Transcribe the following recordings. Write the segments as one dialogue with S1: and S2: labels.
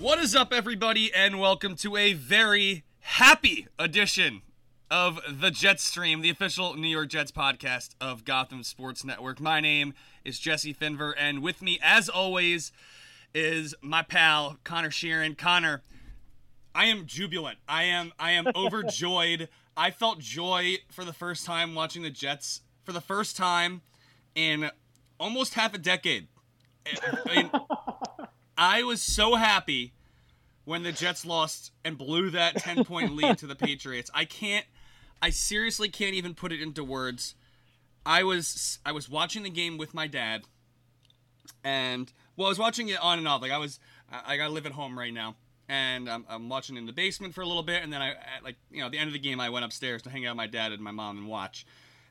S1: What is up, everybody, and welcome to a very happy edition of the Jets Stream, the official New York Jets podcast of Gotham Sports Network. My name is Jesse Finver, and with me, as always, is my pal Conor Sheeran. Conor, I am jubilant. I am I am overjoyed. I felt joy for the first time watching the Jets for the first time in almost half a decade. I mean, I was so happy when the Jets lost and blew that 10 point lead to the Patriots. I can't I seriously can't even put it into words. I was I was watching the game with my dad and well I was watching it on and off. Like I was I, I live at home right now and I'm, I'm watching in the basement for a little bit and then I at like you know at the end of the game I went upstairs to hang out with my dad and my mom and watch.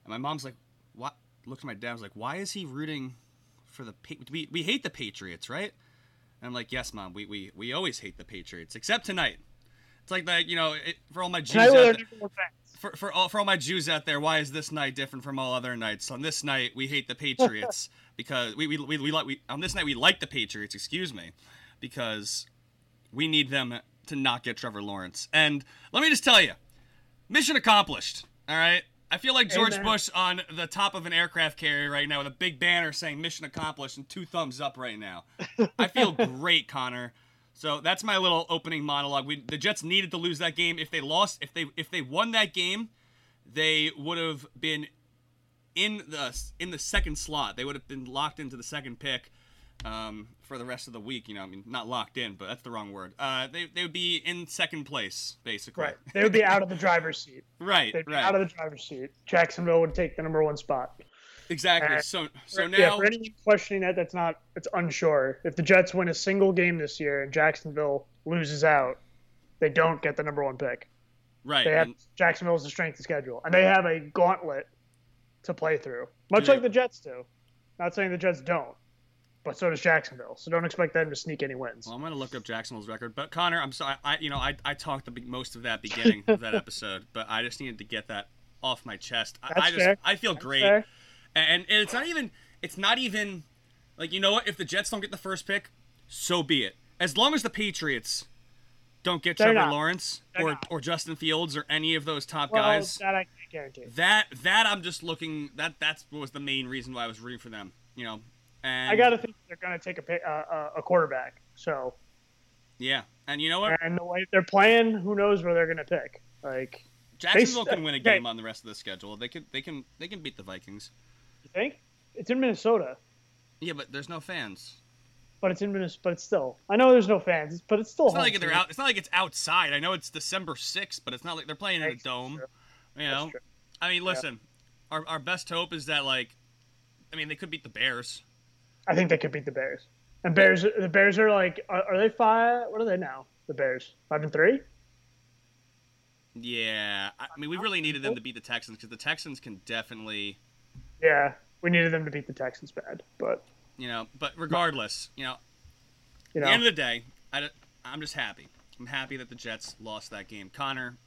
S1: And my mom's like, "What?" Looked at my dad. I was like, "Why is he rooting for the pa- we we hate the Patriots, right?" And I'm like, "Yes, mom. We we we always hate the Patriots, except tonight." It's like that, you know, it, for all my Jews out there,
S2: their number one fans.
S1: for for all for all my Jews out there, why is this night different from all other nights? On this night, we hate the Patriots because we we we, we like we on this night we like the Patriots. Excuse me, because we need them to not get Trevor Lawrence. And let me just tell you, mission accomplished. All right. I feel like George
S2: Amen.
S1: Bush on the top of an aircraft carrier right now with a big banner saying mission accomplished and two thumbs up right now. I feel great, Conor. So that's my little opening monologue. We, the Jets needed to lose that game. If they lost, if they if they won that game, they would have been in the in the second slot. They would have been locked into the second pick um, for the rest of the week. You know, I mean, not locked in, but that's the wrong word. Uh, they they would be in second place basically.
S2: Right. They would be out of the driver's seat.
S1: Right.
S2: They'd be
S1: right.
S2: out of the driver's seat. Jacksonville would take the number one spot.
S1: exactly.
S2: Uh,
S1: So so
S2: For-
S1: now
S2: yeah, for anyone questioning that, that's not. It's unsure. If the Jets win a single game this year and Jacksonville loses out, they don't get the number one pick.
S1: right.
S2: They have
S1: and-
S2: Jacksonville's the strength of schedule, and they have a gauntlet to play through, much like the Jets do. Not saying the Jets don't, but so does Jacksonville. So don't expect them to sneak any wins.
S1: Well, I'm gonna look up Jacksonville's record, but Conor, I'm sorry. I you know I, I talked the, most of that beginning of that episode, but I just needed to get that off my chest. I,
S2: That's
S1: I just
S2: fair.
S1: I feel
S2: That's
S1: great, and, and it's not even it's not even like you know what if the Jets don't get the first pick, so be it. As long as the Patriots don't get
S2: They're
S1: Trevor
S2: not.
S1: Lawrence
S2: They're
S1: or
S2: not.
S1: or Justin Fields or any of those top
S2: Well,
S1: guys,
S2: that I can't guarantee.
S1: that that I'm just looking that that's what was the main reason why I was rooting for them. You know, and
S2: I got to think they're going to take a, uh, uh, a quarterback. So,
S1: yeah, and you know what?
S2: and the way they're playing, who knows where they're going to pick? Like,
S1: Jacksonville
S2: st-
S1: can win a
S2: okay.
S1: game on the rest of the schedule. They can they can they can beat the Vikings.
S2: you think it's in Minnesota,
S1: Yeah, but there's no fans.
S2: but it's in Minnesota. But it's still, I know there's no fans, but it's still.
S1: It's not like they're out. It's not like it's outside. I know it's December sixth, but it's not like they're playing in a dome.
S2: true.
S1: You know. I mean, listen, our our best hope is that like, I mean, they could beat the Bears.
S2: I think they could beat the Bears. And Bears, the Bears are like, are, are they five? What are they now? The Bears, five and three.
S1: Yeah, I I mean, we really needed them to beat the Texans because the Texans can definitely,
S2: Yeah, we needed them to beat the Texans bad, but
S1: you know. But regardless, you know,
S2: you
S1: at the end of the day, I, I'm just happy. I'm happy that the Jets lost that game. Connor,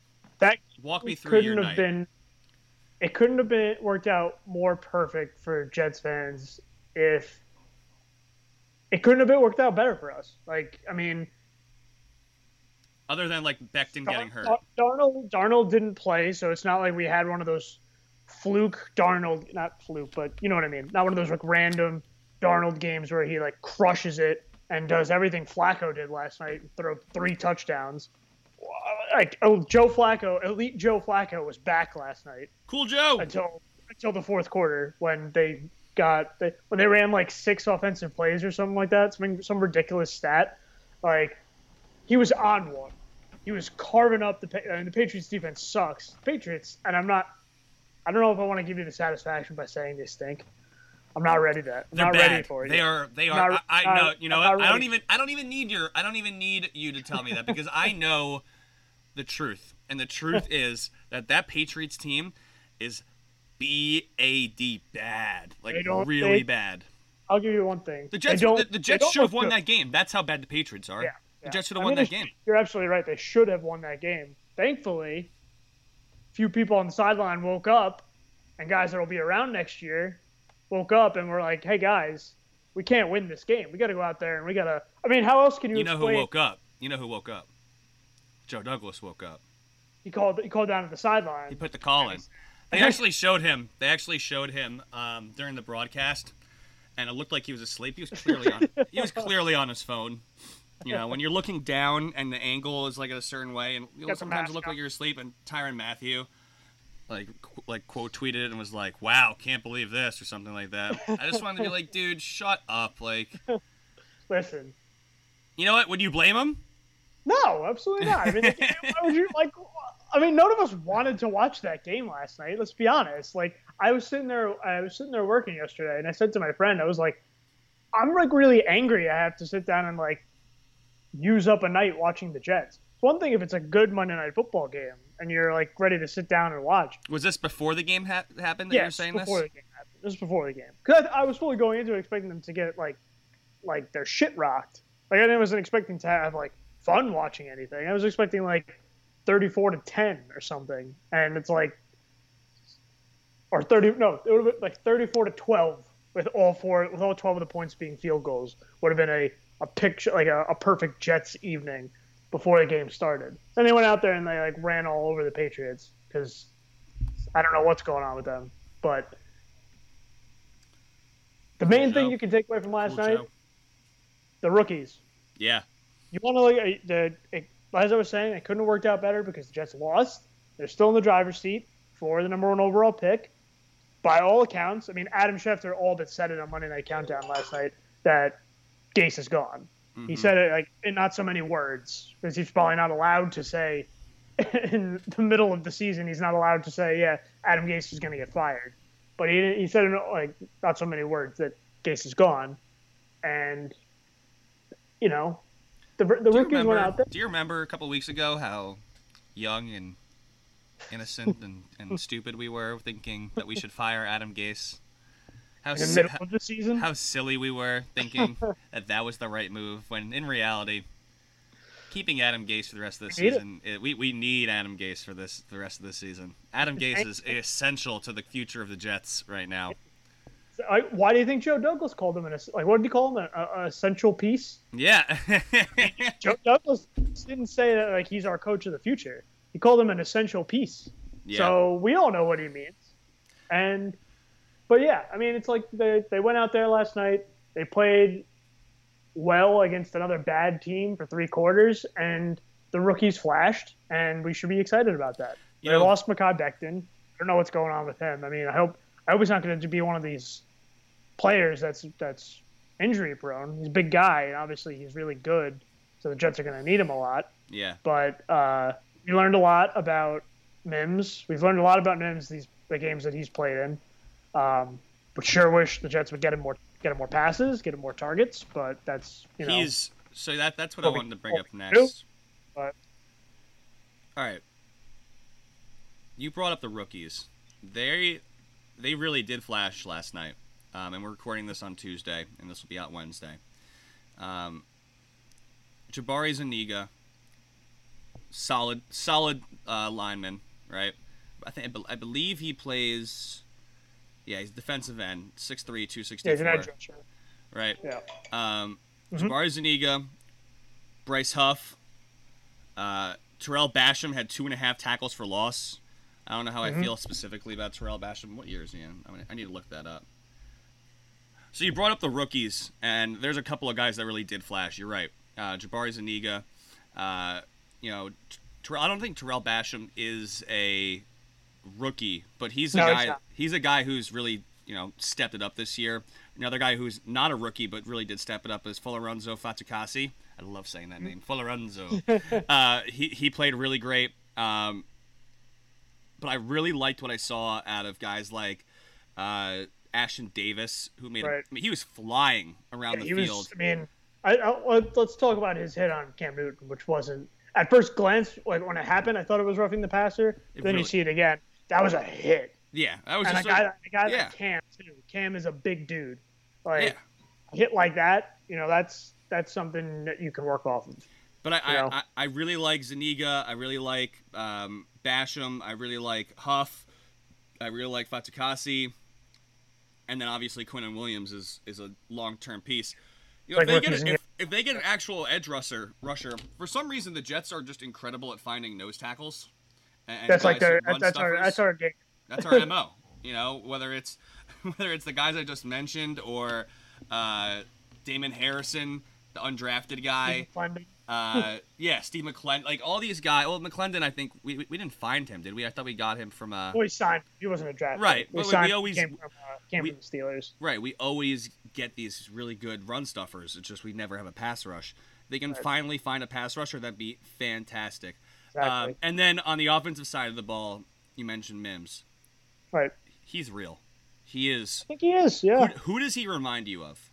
S2: that
S1: walk me through
S2: couldn't
S1: your
S2: have
S1: night.
S2: been. It couldn't have been worked out more perfect for Jets fans if it couldn't have been worked out better for us. Like, I mean,
S1: Other than like Becton getting hurt.
S2: Dar- Darnold Darnold didn't play, so it's not like we had one of those fluke Darnold, not fluke, but you know what I mean. Not one of those like random Darnold games where he like crushes it and does everything Flacco did last night, and throw three touchdowns. Like oh, Joe Flacco, elite Joe Flacco was back last night
S1: Cool Joe.
S2: until until the fourth quarter when they got they, when they ran like six offensive plays or something like that, some some ridiculous stat. Like he was on one. He was carving up the Pa- and the Patriots defense sucks. Patriots and I'm not. I don't know if I want to give you the satisfaction by saying they stink. I'm not ready to. I'm
S1: They're
S2: not
S1: bad.
S2: ready for it.
S1: They are. They are.
S2: not-
S1: I, I know. You know
S2: I'm
S1: what?
S2: not
S1: I don't even. I don't even need your. I don't even need you to tell me that because I know the truth, and the truth is that that Patriots team is B A D bad, like really
S2: they-
S1: bad.
S2: I'll give you one thing.
S1: The Jets. The, the Jets should have won
S2: good.
S1: that game. That's how bad the Patriots are.
S2: Yeah,
S1: The. Jets should have
S2: I
S1: won
S2: mean,
S1: that game.
S2: You're absolutely right. They should have won that game. Thankfully, a few people on the sideline woke up, and guys that'll be around next year woke up and were like, "Hey guys, we can't win this game. We got to go out there and we got to." I mean, how else can you?
S1: You know who woke up? You know who woke up? Joe Douglas woke up.
S2: He called. He called down to the sideline.
S1: He put the call in. They actually showed him. They actually showed him um, during the broadcast, and it looked like he was asleep. He was clearly on. he was clearly on his phone. You know, when you're looking down and the angle is like a certain way, and you know,
S2: Got the
S1: sometimes look like you're asleep. And Tyrann Mathieu, like, qu- like quote tweeted it and was like, "Wow, can't believe this" or something like that. I just wanted to be like, dude, shut up. Like,
S2: Listen,
S1: you know what? Would you blame him?
S2: no, absolutely not. I mean, why would you like? I mean, none of us wanted to watch that game last night. Let's be honest. Like, I was sitting there. I was sitting there working yesterday, and I said to my friend, I was like, I'm like really angry. I have to sit down and like use up a night watching the Jets. It's one thing if it's a good Monday night football game and you're like ready to sit down and watch.
S1: Was this before the game ha- happened that you were saying
S2: before
S1: this?
S2: the game happened. This was before the game because I, I was fully going into it expecting them to get like like their shit rocked. Like I wasn't expecting to have like fun watching anything. I was expecting like 34 to 10 or something, and it's like or 30 no it would have been like 34 to 12 with all four with all 12 of the points being field goals would have been a a picture like a, a perfect Jets evening before the game started. Then they went out there and they like ran all over the Patriots because I don't know what's going on with them, but the main thing you can take away from last night, the rookies.
S1: Yeah.
S2: You want to like the as I was saying, it couldn't have worked out better because the Jets lost. They're still in the driver's seat for the number one overall pick. By all accounts, I mean Adam Schefter all but said it on Monday Night Countdown last night that Gase is gone. He
S1: Mhm.
S2: said it like in not so many words because he's probably not allowed to say in the middle of the season he's not allowed to say yeah Adam Gase is going to get fired. But he he said in like not so many words that Gase is gone, and you know the the
S1: Do you,
S2: rookies went
S1: remember,
S2: out there.
S1: do you remember a couple weeks ago how young and innocent and, and stupid we were thinking that we should fire Adam Gase? How,
S2: in the
S1: si-
S2: middle
S1: how,
S2: of the season.
S1: how silly we were thinking that that was the right move when in reality keeping Adam Gase for the rest of the season it, we, we need Adam Gase for this the rest of the season. Adam Gase is essential to the future of the Jets right now.
S2: I, why do you think Joe Douglas called him an like what did he call him a, a essential piece?
S1: Yeah.
S2: Joe Douglas didn't say that like he's our coach of the future. He called him an essential piece.
S1: yeah.
S2: So we all know what he means. And but yeah, I mean it's like they they went out there last night. They played well against another bad team for three quarters, and the rookies flashed, and we should be excited about that.
S1: You
S2: they
S1: know-
S2: lost Mekhi Becton. I don't know what's going on with him. I mean, I hope I hope he's not going to be one of these players that's that's injury prone. He's a big guy, and obviously he's really good. So the Jets are going to need him a lot
S1: yeah.
S2: but uh, we learned a lot about Mims. We've learned a lot about Mims these the games that he's played in. Um, but sure wish the Jets would get him more get him more passes, get him more targets. But that's you know
S1: He's so that that's what I wanted to bring up next.
S2: but-
S1: All right. You brought up the rookies. They they really did flash last night. Um, and we're recording this on Tuesday, and this will be out Wednesday. Um, Jabari Zuniga, solid solid uh, lineman, right? I think I, believe he plays. Yeah, he's defensive end, 6'3",
S2: yeah, he's an edge rusher.
S1: right?
S2: Yeah,
S1: Um,
S2: Mhm.
S1: Jabari Zuniga, Bryce Huff, uh, Tarell Basham had two and a half tackles for loss. I don't know how
S2: Mhm.
S1: I feel specifically about Tarell Basham. What year is he in? I, mean, I need to look that up. So you brought up the rookies, and there's a couple of guys that really did flash. You're right. Uh, Jabari Zuniga, uh, you know, Tarell, I don't think Tarell Basham is a rookie, but he's a
S2: No,
S1: guy. He's a guy who's really you know stepped it up this year. Another guy who's not a rookie but really did step it up is Folorunso Fatukasi. I love saying that name, Folorunso. uh, he he played really great. Um, but I really liked what I saw out of guys like uh, Ashtyn Davis, who made. A,
S2: Right.
S1: I mean, he was flying around
S2: Yeah,
S1: the
S2: he
S1: field.
S2: was. I mean, I, I, let- let's talk about his hit on Cam Newton, which wasn't at first glance like when it happened. I thought it was roughing the passer.
S1: It
S2: then
S1: really-
S2: you see it again. That was a hit.
S1: yeah, that was
S2: and a
S1: just.
S2: guy, a guy
S1: yeah.
S2: like Cam too. Cam is a big dude. Like
S1: Yeah.
S2: a hit like that, you know, that's that's something that you can work off of.
S1: But I. I, I, I really like Zuniga. I really like um, Basham. I really like Huff. I really like Fatukasi. And then obviously Quinnen Williams is, is a long term piece. You know,
S2: Like
S1: if, they get a, if, if they get an actual edge rusher, rusher, for some reason the Jets are just incredible at finding nose tackles. and- and
S2: That's like their
S1: run
S2: that's our that's our game.
S1: That's our mo. You know, whether it's whether it's the guys I just mentioned or uh, Damon Harrison, the undrafted guy. Uh, yeah, Steve McLendon. Like all these guys. Well, McLendon, I think we, we we didn't find him, did we? I thought we got him from. Uh,
S2: Well, we signed. He wasn't a draft.
S1: Right.
S2: We signed.
S1: we always-
S2: came from, uh, came
S1: we-
S2: from the Steelers.
S1: Right, we always get these really good run stuffers. It's just we never have a pass rush. They can
S2: Right.
S1: finally find a pass rusher. That'd be fantastic.
S2: Exactly.
S1: Um, and then on the offensive side of the ball, you mentioned Mims.
S2: right.
S1: He's real. He is.
S2: I think he is. Yeah.
S1: Who, who does he remind you of?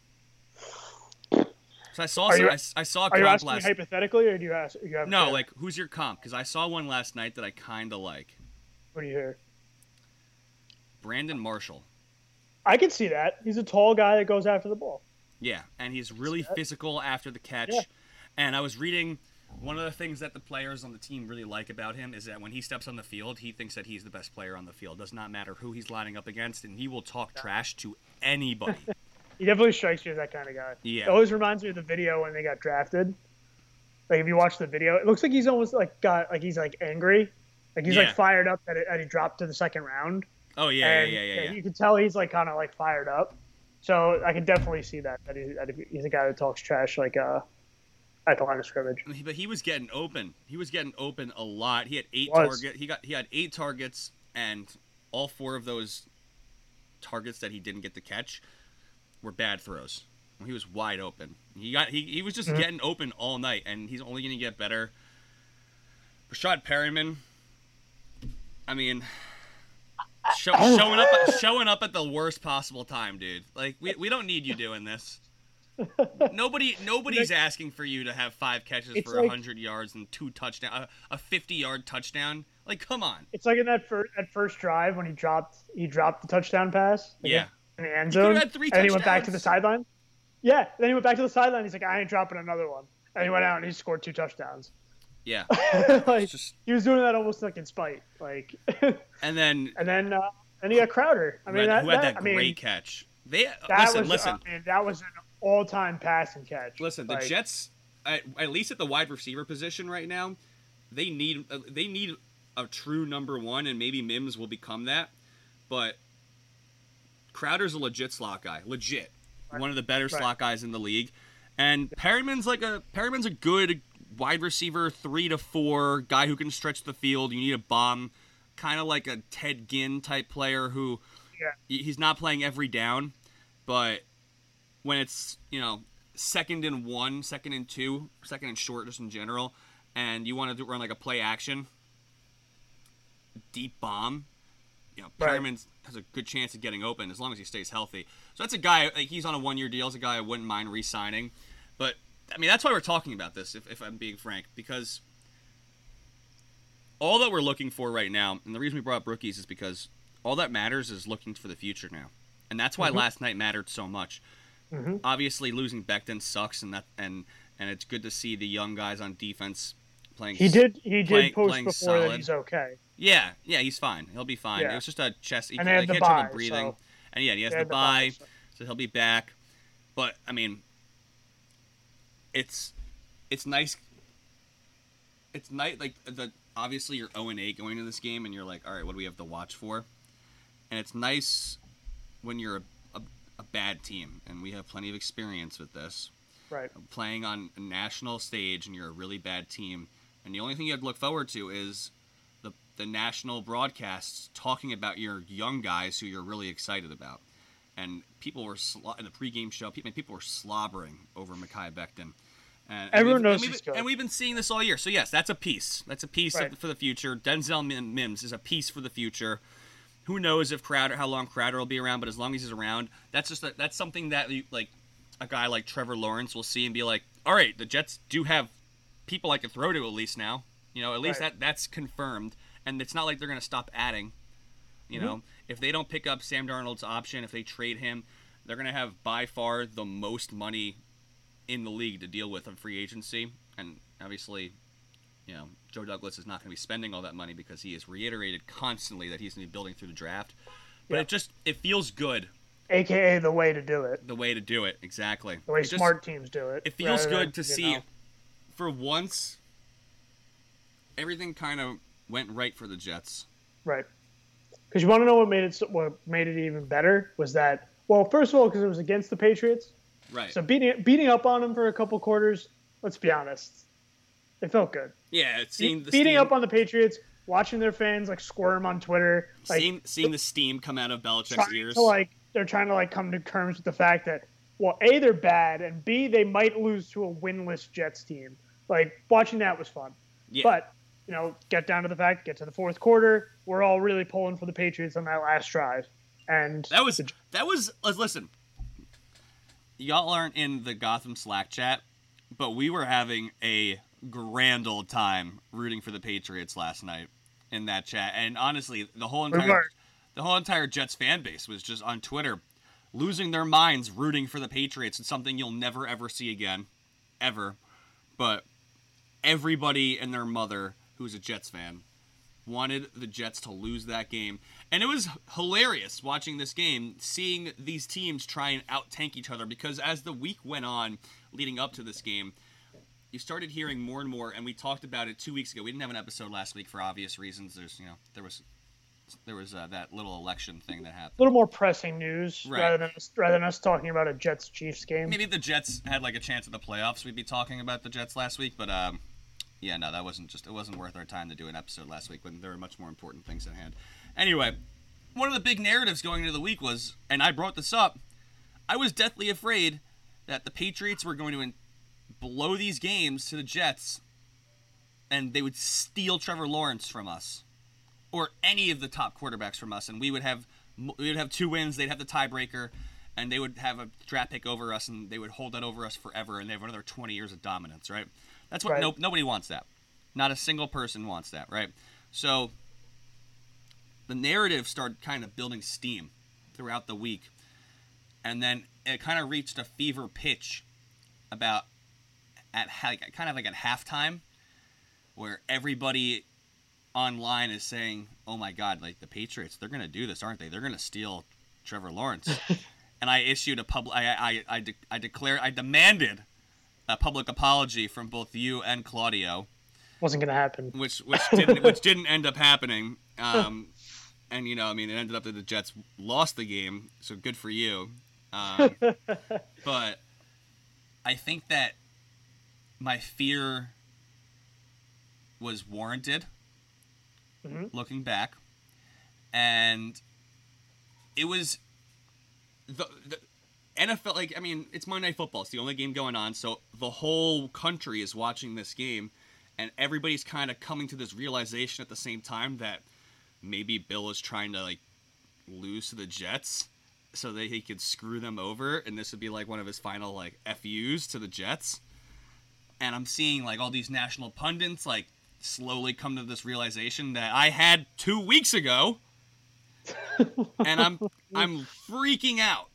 S1: So I saw.
S2: Are
S1: some-
S2: you-
S1: I, I saw a
S2: Are you
S1: comp
S2: asking me
S1: last.
S2: hypothetically, or do you ask? You have
S1: No, like who's your comp? Because I saw one last night that I kind of like.
S2: What do you hear?
S1: Brandon Marshall.
S2: I can see that. He's a tall guy that goes after the ball.
S1: Yeah, and he's really physical after the catch.
S2: Yeah.
S1: And I was reading one of the things that the players on the team really like about him is that when he steps on the field, he thinks that he's the best player on the field. Does not matter who he's lining up against, and he will talk trash to anybody.
S2: He definitely strikes you as that kind of guy.
S1: Yeah.
S2: It always reminds me of the video when they got drafted. Like if you watch the video, it looks like he's almost like got like he's like angry, like he's
S1: Yeah.
S2: like fired up that, it, that he dropped to the second round.
S1: Oh yeah, yeah,
S2: and
S1: yeah, yeah, yeah.
S2: You can tell he's like kind of like fired up. So I can definitely see that that, he, that he's a guy that talks trash like uh at the line of scrimmage.
S1: But he was getting open. He was getting open a lot. He had eight target. He got he had eight targets, and all four of those targets that he didn't get to catch were bad throws. He was wide open. He got he, he was just
S2: Mhm.
S1: getting open all night, and he's only going to get better. Breshad Perriman. I mean, show, showing up showing up at the worst possible time, dude. Like we, we don't need you doing this. Nobody nobody's asking for you to have five catches for
S2: like-
S1: hundred yards and two touchdown a, a fifty yard touchdown. Like come on.
S2: It's like in that first that first drive when he dropped he dropped the touchdown pass. like,
S1: Yeah.
S2: In the end
S1: could've
S2: zone.
S1: had three
S2: and then he went back to the sideline. Yeah. Then he went back to the sideline. He's like, I ain't dropping another one. And he went out and he scored two touchdowns.
S1: Yeah.
S2: like
S1: It's just
S2: he was doing that almost like in spite. Like
S1: and then
S2: and then uh and he got Crowder. I
S1: who
S2: mean
S1: had,
S2: that,
S1: who had
S2: that,
S1: that
S2: I mean,
S1: great catch. They
S2: that
S1: listen,
S2: was
S1: listen.
S2: I mean, that was an all time passing catch.
S1: Listen, the Jets, at, at least at the wide receiver position right now, they need uh, they need a true number one, and maybe Mims will become that. But Crowder's a legit slot guy, legit,
S2: Right.
S1: one of the better
S2: Right.
S1: slot guys in the league. And Perriman's like a Perriman's a good wide receiver, three to four guy who can stretch the field. You need a bomb, kind of like a Ted Ginn type player who
S2: Yeah.
S1: he's not playing every down, but when it's you know second and one, second and two, second and short, just in general, and you want to run like a play action, deep bomb, you know,
S2: Right.
S1: Has a good chance of getting open as long as he stays healthy. So that's a guy. Like, he's on a one-year deal. It's a guy I wouldn't mind re-signing, but I mean that's why we're talking about this. If, if I'm being frank, because all that we're looking for right now, and the reason we brought up rookies is because all that matters is looking for the future now, and that's why
S2: Mhm.
S1: last night mattered so much.
S2: Mhm.
S1: Obviously, losing Becton sucks, and that and and it's good to see the young guys on defense playing.
S2: He did he did
S1: playing-
S2: post
S1: playing
S2: before that he's okay.
S1: Yeah, yeah, he's fine. He'll be fine.
S2: Yeah.
S1: It was just a chest. He,
S2: And they had
S1: like,
S2: the
S1: he had trouble
S2: bye,
S1: breathing,
S2: so-
S1: and yeah, he has
S2: They
S1: the
S2: the
S1: bye,
S2: so-
S1: so he'll be back. But I mean, it's it's nice. It's nice, like the obviously you're zero and eight going into this game, and you're like, all right, what do we have to watch for? And it's nice when you're a, a, a bad team, and we have plenty of experience with this
S2: Right.
S1: playing on a national stage and you're a really bad team, and the only thing you have to look forward to is the national broadcasts talking about your young guys who you're really excited about. And people were slo- in the pregame show. People people were slobbering over Mekhi Becton. And,
S2: Everyone
S1: we've-
S2: knows
S1: and we've,
S2: he's
S1: and we've been seeing this all year. So yes, that's a piece. That's a piece of-
S2: Right.
S1: for the future. Denzel Mims is a piece for the future. Who knows if Crowder, how long Crowder will be around? But as long as he's around, that's just a, that's something that you, like a guy like Trevor Lawrence will see and be like, all right, the Jets do have people I can throw to at least now. You know, at least
S2: Right.
S1: that that's confirmed, and it's not like they're going to stop adding. You
S2: Mhm.
S1: know, if they don't pick up Sam Darnold's option, if they trade him, they're going to have by far the most money in the league to deal with on free agency, and obviously, you know, Joe Douglas is not going to be spending all that money because he has reiterated constantly that he's going to be building through the draft. But
S2: Yeah.
S1: it just it feels good
S2: aka the way to do it,
S1: the way to do it. Exactly.
S2: the way
S1: It just-
S2: smart teams do it.
S1: It feels good
S2: than,
S1: to see.
S2: know,
S1: For once, everything kind of went right for the Jets.
S2: Right. Because you want to know what made it what made it even better was that well, first of all, because it was against the Patriots,
S1: Right.
S2: so beating beating up on them for a couple quarters. Let's be honest, it felt good.
S1: yeah, it seemed the
S2: beating
S1: steam,
S2: up on the Patriots, watching their fans like squirm on Twitter, like
S1: seeing, seeing the steam come out of Belichick's ears.
S2: to like they're trying to like come to terms with the fact that well, a they're bad, and b they might lose to a winless Jets team. Like watching that was fun.
S1: yeah.
S2: But you know, get down to the fact, get to the fourth quarter, we're all really pulling for the Patriots on that last drive, and
S1: That was
S2: the-
S1: that was. Let's listen. Y'all aren't in the Gotham Slack chat, but we were having a grand old time rooting for the Patriots last night in that chat. And honestly, the whole entire the whole entire Jets fan base was just on Twitter losing their minds rooting for the Patriots. It's something you'll never ever see again, ever. But everybody and their mother who's a Jets fan wanted the Jets to lose that game. And it was hilarious watching this game, seeing these teams try and out tank each other because as the week went on leading up to this game, you started hearing more and more and we talked about it 2 weeks ago. We didn't have an episode last week for obvious reasons. There's, you know, there was there was uh, that little election thing that happened.
S2: a little more pressing news
S1: Right.
S2: rather than us, rather than us talking about a Jets Chiefs game.
S1: Maybe the Jets had like a chance at the playoffs, we'd be talking about the Jets last week. But um, yeah, no, that wasn't just it wasn't worth our time to do an episode last week when there were much more important things at hand. Anyway, one of the big narratives going into the week was, and I brought this up, I was deathly afraid that the Patriots were going to in- blow these games to the Jets, and they would steal Trevor Lawrence from us, or any of the top quarterbacks from us, and we would have we would have two wins. They'd have the tiebreaker, and they would have a draft pick over us, and they would hold that over us forever, and they have another 20 years of dominance, right? That's what
S2: Right.
S1: no, nobody wants that. Not a single person wants that, right? So the narrative started kind of building steam throughout the week, and then it kind of reached a fever pitch about at like, kind of like at halftime, where everybody online is saying, "Oh my God, like the Patriots, they're gonna do this, aren't they? They're gonna steal Trevor Lawrence." and I issued a public, I, I, I, de- I declared, I demanded a public apology from both you and Claudio,
S2: Wasn't gonna happen.
S1: which which didn't which didn't end up happening. Um, and you know, I mean, it ended up that the Jets lost the game, so good for you. Um, but I think that my fear was warranted
S2: Mhm.
S1: looking back, and it was the, the NFL. Like, I mean, it's Monday Night Football. It's the only game going on, so the whole country is watching this game, and everybody's kind of coming to this realization at the same time that maybe Bill is trying to like lose to the Jets so that he could screw them over, and this would be like one of his final like FUs to the Jets. And I'm seeing like all these national pundits like slowly come to this realization that I had two weeks ago, and I'm I'm freaking out.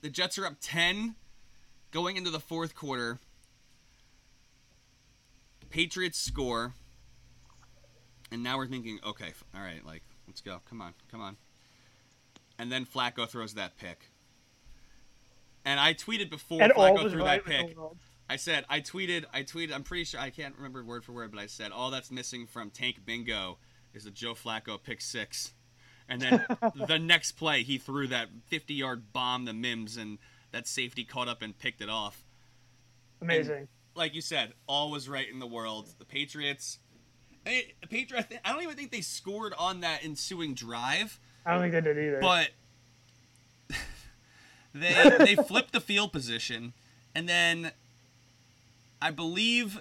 S1: The Jets are up ten, going into the fourth quarter. Patriots score, and now we're thinking, okay, all right, like let's go, come on, come on. And then Flacco throws that pick. And I tweeted before
S2: And
S1: Flacco threw
S2: right
S1: that pick. I said I tweeted I tweeted I'm pretty sure I can't remember word for word, but I said all that's missing from Tank Bingo is a Joe Flacco pick six. And then the next play he threw that 50 yard bomb to Mims and that safety caught up and picked it off.
S2: Amazing.
S1: Like you said, all was right in the world. The Patriots I mean, the Patriots I don't even think they scored on that ensuing drive,
S2: I don't think they did either.
S1: but they they flipped the field position and then I believe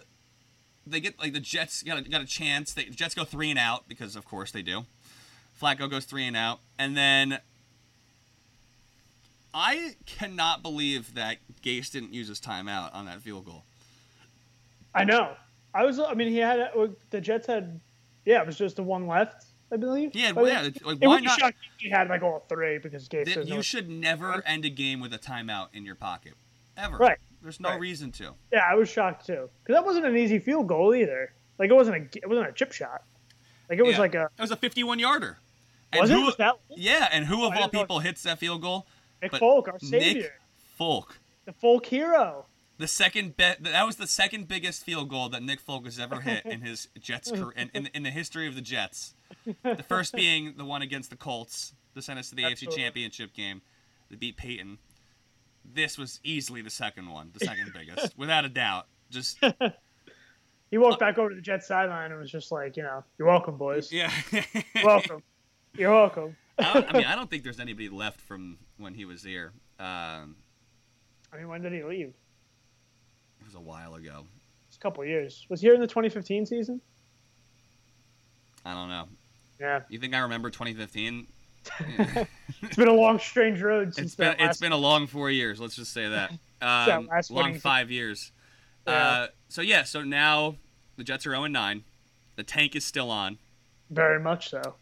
S1: they get like the Jets got a, got a chance. They, the Jets go three and out because of course they do. Flacco goes three and out, and then I cannot believe that Gase didn't use his timeout on that field goal.
S2: I know. I was. I mean, he had uh, the Jets had. Yeah, it was just the one left, I believe.
S1: Yeah,
S2: But
S1: yeah. Like,
S2: it
S1: why
S2: would be shocking if he had like all three because
S1: That you
S2: no.
S1: should never end a game with a timeout in your pocket, ever.
S2: Right.
S1: There's no
S2: Right.
S1: reason to.
S2: Yeah, I was shocked too because that wasn't an easy field goal either. Like it wasn't a it wasn't a chip shot. Like it was
S1: Yeah.
S2: like a
S1: It was a 51 yarder. And
S2: Was
S1: who,
S2: it? Was that
S1: Yeah, and who oh,
S2: of
S1: all people hits that field goal?
S2: Nick
S1: But
S2: Folk, our savior.
S1: Nick Folk.
S2: the folk hero?
S1: The second bet that was the second biggest field goal that Nick Folk has ever hit in his Jets career in, in, in the history of the Jets. The first being the one against the Colts to send us to the AFC Championship game. They beat Peyton. This was easily the second one, the second biggest, without a doubt. Just
S2: He walked back over to the Jets sideline and was just like, you know, you're welcome, boys.
S1: yeah.
S2: Welcome. You're welcome.
S1: I, I mean, I don't think there's anybody left from when he was here. Um,
S2: I mean, when did he leave?
S1: it was a while ago.
S2: It's a couple years. Was he here in the 2015 season?
S1: I don't know.
S2: Yeah.
S1: You think I remember 2015?
S2: It's been a long, strange road since
S1: It's been it's been a long four years. Let's just say that. Um, long five years.
S2: Yeah.
S1: Uh, so yeah, so now the Jets are 0 9. The tank is still on.
S2: Very much so.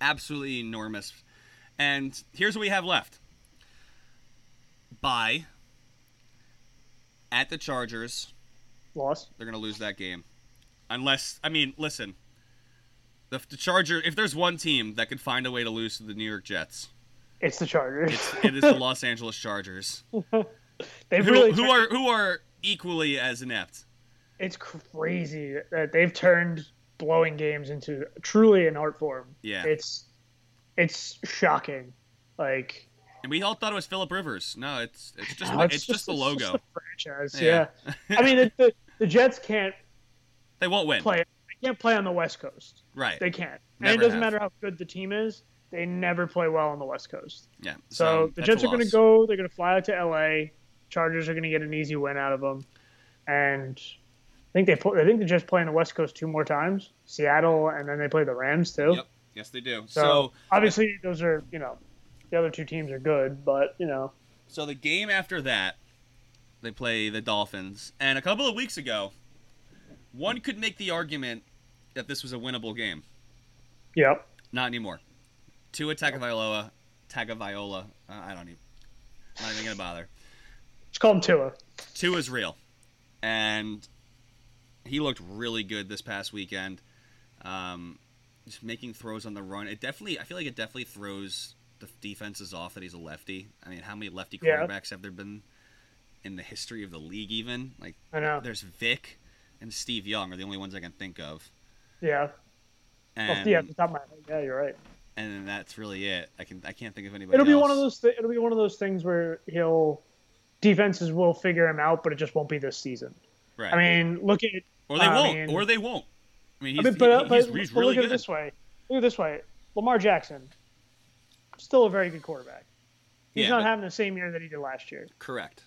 S1: Absolutely enormous. And here's what we have left. Bye. At the Chargers.
S2: Loss.
S1: They're gonna lose that game, unless I mean, listen. The, the Charger, if there's one team that could find a way to lose to the New York Jets,
S2: It's the Chargers.
S1: it's, it is the Los Angeles Chargers,
S2: They've
S1: who,
S2: really
S1: who
S2: turned-
S1: are who are equally as inept.
S2: It's crazy that they've turned blowing games into truly an art form.
S1: Yeah,
S2: It's it's shocking. Like
S1: and we all thought it was Philip Rivers. No, it's it's just
S2: no,
S1: it's, just the
S2: it's
S1: logo.
S2: the franchise.
S1: Yeah.
S2: Yeah. I mean, the, the, the Jets can't
S1: they won't win,
S2: play. They can't play on the West Coast.
S1: right?
S2: They can't. and it doesn't
S1: have.
S2: matter how good the team is. They never play well on the West Coast.
S1: yeah.
S2: So, the Jets are going to go. They're going to fly out to LA. Chargers are going to get an easy win out of them, and I think they play, I think they just play on the West Coast two more times, Seattle, and then they play the Rams too.
S1: Yep. Yes, they do.
S2: So,
S1: so
S2: obviously those are you know the other two teams are good, but you know
S1: So the game after that, they play the Dolphins. And a couple of weeks ago, one could make the argument that this was a winnable game.
S2: yep.
S1: Not anymore. Tua Tagovailoa, Tagovailoa. Uh, I don't even. I'm not even gonna bother.
S2: Just call them Tua.
S1: Tua's real, and he looked really good this past weekend. Um, just making throws on the run. It definitely. I feel like it definitely throws the defenses off that he's a lefty. I mean, how many lefty
S2: Yeah.
S1: quarterbacks have there been in the history of the league? Even like
S2: I know.
S1: there's Vick and Steve Young are the only ones I can think of.
S2: Yeah.
S1: And
S2: Well, yeah. At the top of my head. Yeah, you're right.
S1: and that's really it. I can I can't think of anybody.
S2: It'll be
S1: else.
S2: one of those. Th- it'll be one of those things where he'll defenses will figure him out, but it just won't be this season.
S1: Right.
S2: I mean, look at
S1: or they
S2: I
S1: won't.
S2: mean-
S1: or they won't. I mean, he's,
S2: I mean, but, uh,
S1: he-
S2: but,
S1: he's,
S2: but
S1: he's really
S2: look at
S1: good.
S2: it this way. Look at it this way. Lamar Jackson, still a very good quarterback. He's
S1: Yeah,
S2: not having the same year that he did last year.
S1: Correct.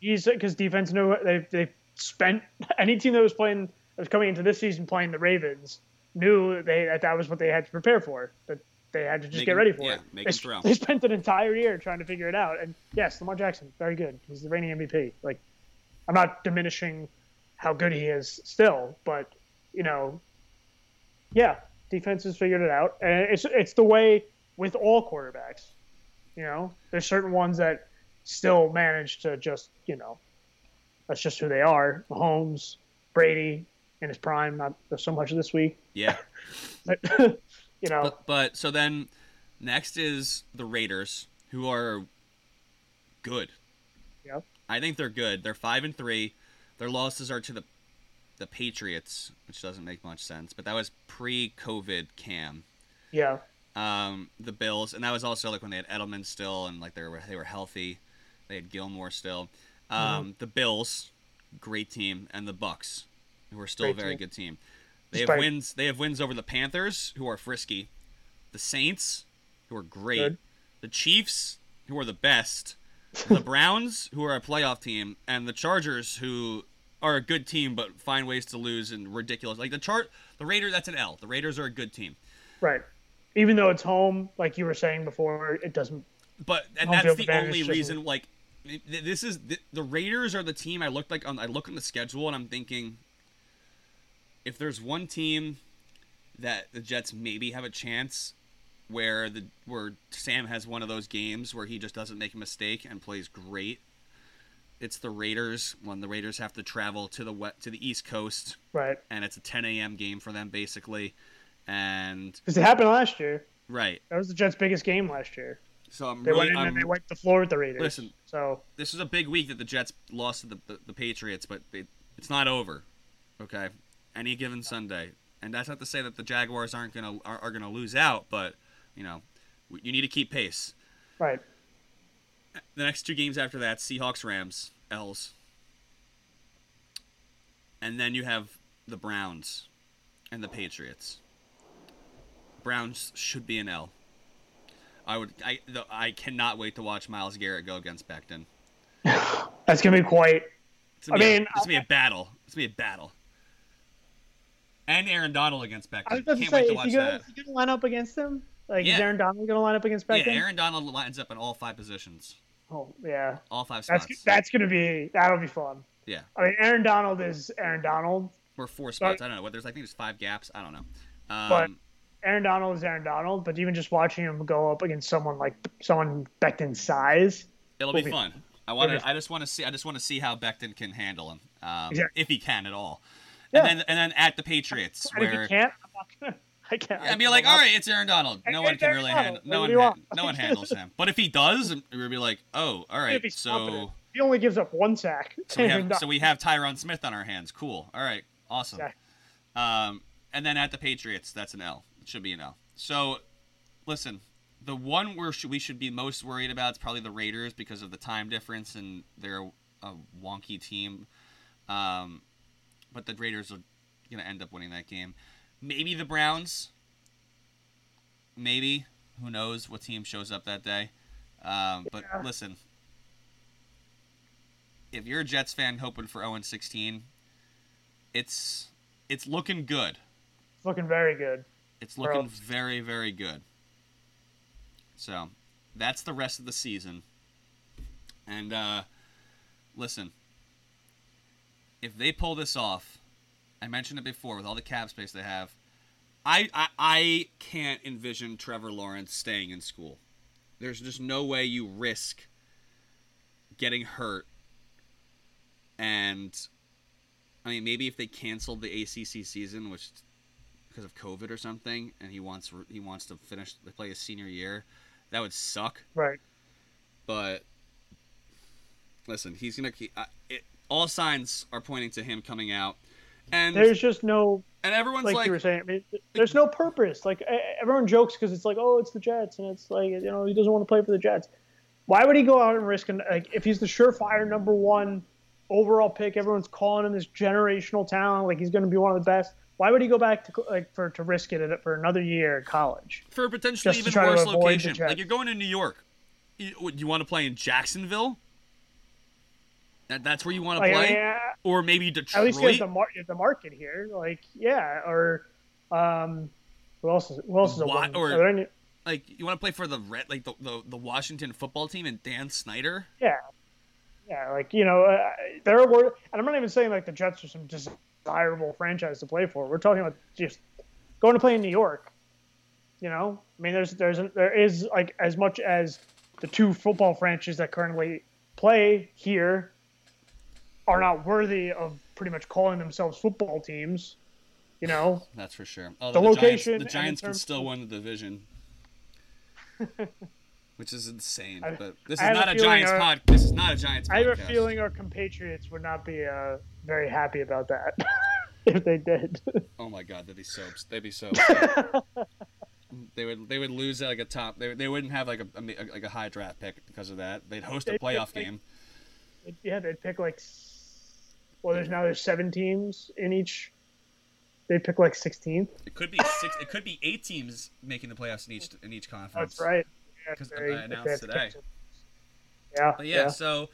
S2: He's because defense know they they spent any team that was playing that was coming into this season playing the Ravens knew they that that was what they had to prepare for. That they had to just
S1: Make
S2: get
S1: him-
S2: ready for
S1: yeah,
S2: it.
S1: make
S2: they,
S1: him throw.
S2: they spent an entire year trying to figure it out. And yes, Lamar Jackson, very good. He's the reigning MVP. Like, I'm not diminishing how good he is still, but you know, yeah, defense has figured it out, and it's it's the way with all quarterbacks. You know, there's certain ones that still manage to just you know, that's just who they are. Mahomes, Brady in his prime, not so much this week,
S1: Yeah.
S2: but you know,
S1: But, but so then next is the Raiders, who are good.
S2: Yep.
S1: I think they're good. They're five and three. Their losses are to the the Patriots, which doesn't make much sense. But that was pre-COVID Cam.
S2: yeah,
S1: Um, the Bills, and that was also like when they had Edelman still, and like they were they were healthy. They had Gilmore still. Um,
S2: Mm-hmm.
S1: The Bills, great team, and the Bucs, who are still
S2: Great
S1: a very
S2: team.
S1: good team. They have wins. They have wins over the Panthers, who are frisky. The Saints, who are great.
S2: Good.
S1: The Chiefs, who are the best. The Browns, who are a playoff team, and the Chargers, who are a good team but find ways to lose and ridiculous. Like the chart, the Raiders, that's an L. The Raiders are a good team.
S2: right. Even though it's home, like you were saying before, it doesn't.
S1: But and that's the only reason. Like, this is the, the Raiders are the team I looked like on. I look on the schedule and I'm thinking, if there's one team that the Jets maybe have a chance, where the where Sam has one of those games where he just doesn't make a mistake and plays great. It's the Raiders when the Raiders have to travel to the wet to the East Coast
S2: Right.
S1: and it's a 10 a.m. game for them basically, and
S2: Because it happened last year.
S1: right.
S2: That was the Jets' biggest game last year.
S1: So I'm
S2: They
S1: really
S2: went in
S1: I'm,
S2: and they wiped the floor with the Raiders.
S1: Listen.
S2: So
S1: this is a big week that the Jets lost to the the, the Patriots, but it, it's not over. Okay, any given Sunday, and that's not to say that the Jaguars aren't gonna are, are gonna lose out, but you know, you need to keep pace.
S2: right.
S1: The next two games after that, Seahawks, Rams, L's, and then you have the Browns and the Patriots. Browns should be an L. I would I the, I cannot wait to watch Myles Garrett go against Becton.
S2: That's gonna be quite.
S1: It's gonna,
S2: I
S1: be, a,
S2: mean,
S1: it's gonna be a battle. It's gonna be a battle. And Aaron Donald against Becton.
S2: I was about to
S1: Can't
S2: say,
S1: wait to
S2: is
S1: watch
S2: he, gonna,
S1: that.
S2: is he gonna line up against him? Like,
S1: Yeah.
S2: is Aaron Donald gonna line up against Beckham?
S1: Yeah, Aaron Donald lines up in all five positions,
S2: Oh, yeah.
S1: all five spots,
S2: that's that's gonna be that'll be fun.
S1: Yeah.
S2: I mean, Aaron Donald is Aaron Donald.
S1: or four spots. I don't know. What there's I think there's five gaps. I don't know. Um,
S2: But- Aaron Donald is Aaron Donald, but even just watching him go up against someone like someone Becton's size,
S1: it'll be
S2: be
S1: fun. I want to. I just want to see. I just want to see how Becton can handle him, um,
S2: Exactly.
S1: if he can at all.
S2: Yeah.
S1: And then and then at the Patriots,
S2: and if
S1: where
S2: he can't, I'm not gonna. I can't.
S1: I'd be like, all right, it's Aaron Donald. No one can really handle. No one.
S2: do you
S1: Han-
S2: want?
S1: no one handles him. But if he does, we'd be like, oh, all right. So
S2: confident. He only gives up one sack.
S1: so we have so we have Tyron Smith on our hands. Cool. All right. Awesome.
S2: Exactly.
S1: Um, and then at the Patriots, that's an L. It should be an L. So, listen, the one we we should be most worried about is probably the Raiders because of the time difference and they're a wonky team. Um, but the Raiders are going to end up winning that game. Maybe the Browns. Maybe. Who knows what team shows up that day. Um, but
S2: Yeah.
S1: listen, if you're a Jets fan hoping for 0 16, it's it's looking good.
S2: It's looking very good.
S1: It's looking very very good. So, that's the rest of the season. And uh listen, if they pull this off, I mentioned it before with all the cap space they have, I I, I can't envision Trevor Lawrence staying in school. There's just no way you risk getting hurt and I mean maybe if they canceled the ACC season which because of COVID or something and he wants he wants to finish to play his senior year that would suck
S2: Right.
S1: but listen he's gonna keep uh, it, all signs are pointing to him coming out and
S2: There's just no,
S1: and everyone's
S2: like,
S1: like,
S2: you were saying, I mean, there's no purpose. Like everyone jokes because it's like, oh, it's the Jets, and it's like, you know, he doesn't want to play for the Jets. Why would he go out and risk? An, like, if he's the surefire number one overall pick, everyone's calling him this generational talent, like he's going to be one of the best. Why would he go back to like for to risk it for another year in college?
S1: for a potentially even worse location like you're going to New York you, you want to play in Jacksonville that, that's where you want to
S2: Like,
S1: play
S2: mean, uh,
S1: or maybe Detroit
S2: at least he has the, mar- the market here. Like, yeah, or um, who else is who else is a
S1: Why- or-
S2: any-
S1: like you want to play for the red like the, the, the Washington football team and Dan Snyder
S2: Yeah, yeah, like you know, uh, there were, and I'm not even saying like the Jets are some desirable franchise to play for. We're talking about just going to play in New York. You know, I mean, there's there's there is like as much as the two football franchises that currently play here are not worthy of pretty much calling themselves football teams. You know,
S1: That's for sure. Oh,
S2: The
S1: the,
S2: location
S1: Giants, the Giants can still win the division, which is insane.
S2: I-
S1: but this is
S2: have a
S1: not a, Giants
S2: our-
S1: pod. This is not a Giants.
S2: I have a feeling our compatriots would not be uh, very happy about that if they did.
S1: Oh my god, they'd be so. They'd be so. they would. They would lose like a top. They, they wouldn't have like a, a like a high draft pick because of that. They'd host a
S2: They'd
S1: playoff
S2: pick,
S1: game.
S2: yeah, they'd pick like. Well, there's now there's seven teams in each. They pick like 16th.
S1: It could be six. It could be eight teams making the playoffs in each in each conference.
S2: That's right. Yeah,
S1: 'Cause
S2: very
S1: I announced today.
S2: Yeah,
S1: But yeah, so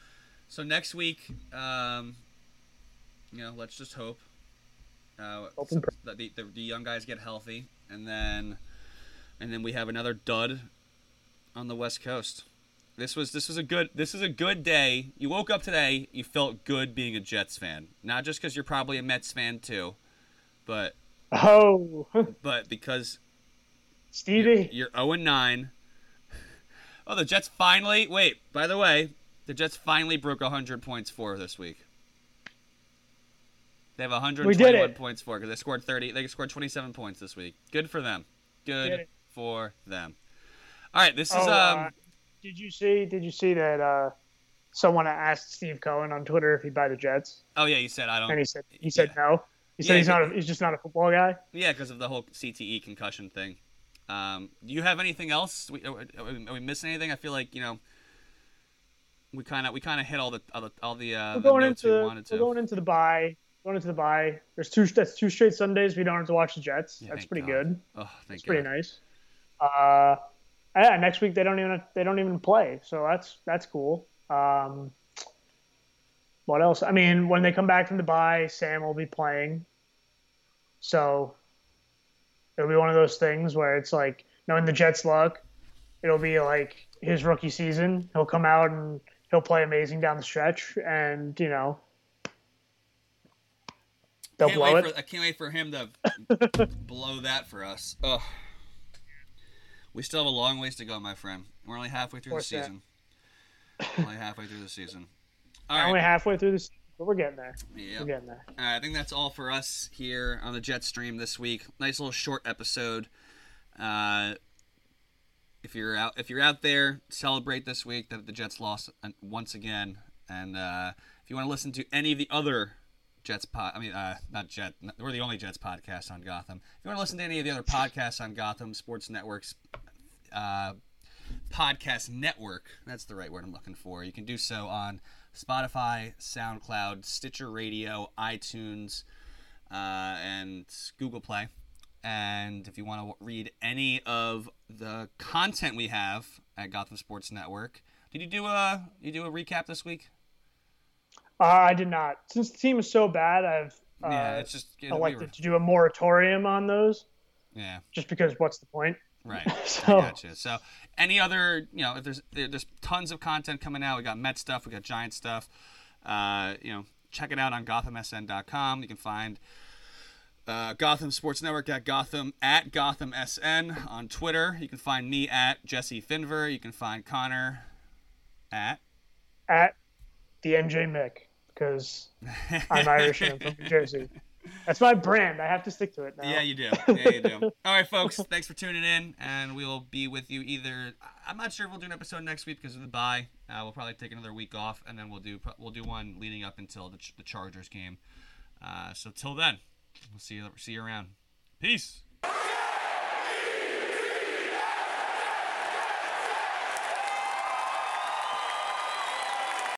S1: so next week, um, you know, let's just hope uh,
S2: pray.
S1: that the, the, the young guys get healthy, and then and then we have another dud on the West Coast. This was this was a good this is a good day. You woke up today, you felt good being a Jets fan, not just because you're probably a Mets fan too, but
S2: Oh,
S1: but because
S2: Stevie.
S1: you're 0 and 9. Oh, the Jets finally. Wait, by the way, the Jets finally broke 100 points for this week. They have 121
S2: We did it.
S1: points for because they scored 30. They scored 27 points this week. Good for them. Good for them. All right, this is
S2: Oh,
S1: um.
S2: Did you see? Did you see that? Uh, someone asked Steve Cohen on Twitter if he'd buy the Jets,
S1: oh yeah, you said I don't.
S2: And he said he said
S1: Yeah.
S2: no. He said
S1: Yeah,
S2: he's not. A, he's just not a football guy.
S1: Yeah, because of the whole CTE concussion thing. Um, do you have anything else? We, are, we, are we missing anything? I feel like you know. We kind of we kind of hit all the all the, all the, uh,
S2: We're
S1: the
S2: going
S1: we
S2: into
S1: wanted to.
S2: we're going into the bye. Going into the bye. There's two. That's two straight Sundays. We don't have to watch the Jets.
S1: Yeah,
S2: that's pretty
S1: God.
S2: good.
S1: oh, thank
S2: That's pretty nice. Uh, yeah. Next week they don't even they don't even play. So that's that's cool. Um, what else? I mean, when they come back from the bye, Sam will be playing. So it'll be one of those things where it's like knowing the Jets' luck. It'll be like his rookie season. He'll come out and he'll play amazing down the stretch, and you know they'll blow it.
S1: For, I can't wait for him to blow that for us. Ugh. We still have a long ways to go, my friend. We're only halfway through the season. only halfway through the season. All
S2: Only halfway through this, but we're getting there.
S1: Yeah.
S2: We're getting there.
S1: All right, I think that's all for us here on the Jet Stream this week. Nice little short episode. Uh, if you're out, if you're out there, celebrate this week that the Jets lost uh, once again. And uh, if you want to listen to any of the other Jets pod, I mean, uh, not Jet, we're the only Jets podcast on Gotham. If you want to listen to any of the other podcasts on Gotham Sports Networks, uh, podcast network. That's the right word I'm looking for. You can do so on Spotify, SoundCloud, Stitcher Radio, iTunes, uh, and Google Play. And if you want to read any of the content we have at Gotham Sports Network, did you do a you do a recap this week?
S2: Uh, I did not. Since the team is so bad, I've uh,
S1: yeah, it's just you know, we
S2: elected
S1: were-
S2: to do a moratorium on those,
S1: yeah.
S2: just because what's the point?
S1: Right.
S2: So-
S1: I gotcha. So, any other, you know, if there's there- there's tons of content coming out. We got Met stuff, we got Giant stuff. Uh, you know, check it out on GothamSN.com. You can find uh, Gotham Sports Network at Gotham at Gotham SN on Twitter. You can find me at Jesse Finver. You can find Conor at
S2: At the NJ Mick, because I'm Irish and I'm from New Jersey. That's my brand. I have to stick to it now.
S1: Yeah, you do. Yeah, you do. All right, folks. Thanks for tuning in, and we will be with you either. I'm not sure if we'll do an episode next week because of the bye. Uh, we'll probably take another week off, and then we'll do we'll do one leading up until the, the Chargers game. Uh, so till then, we'll see you see you around. Peace.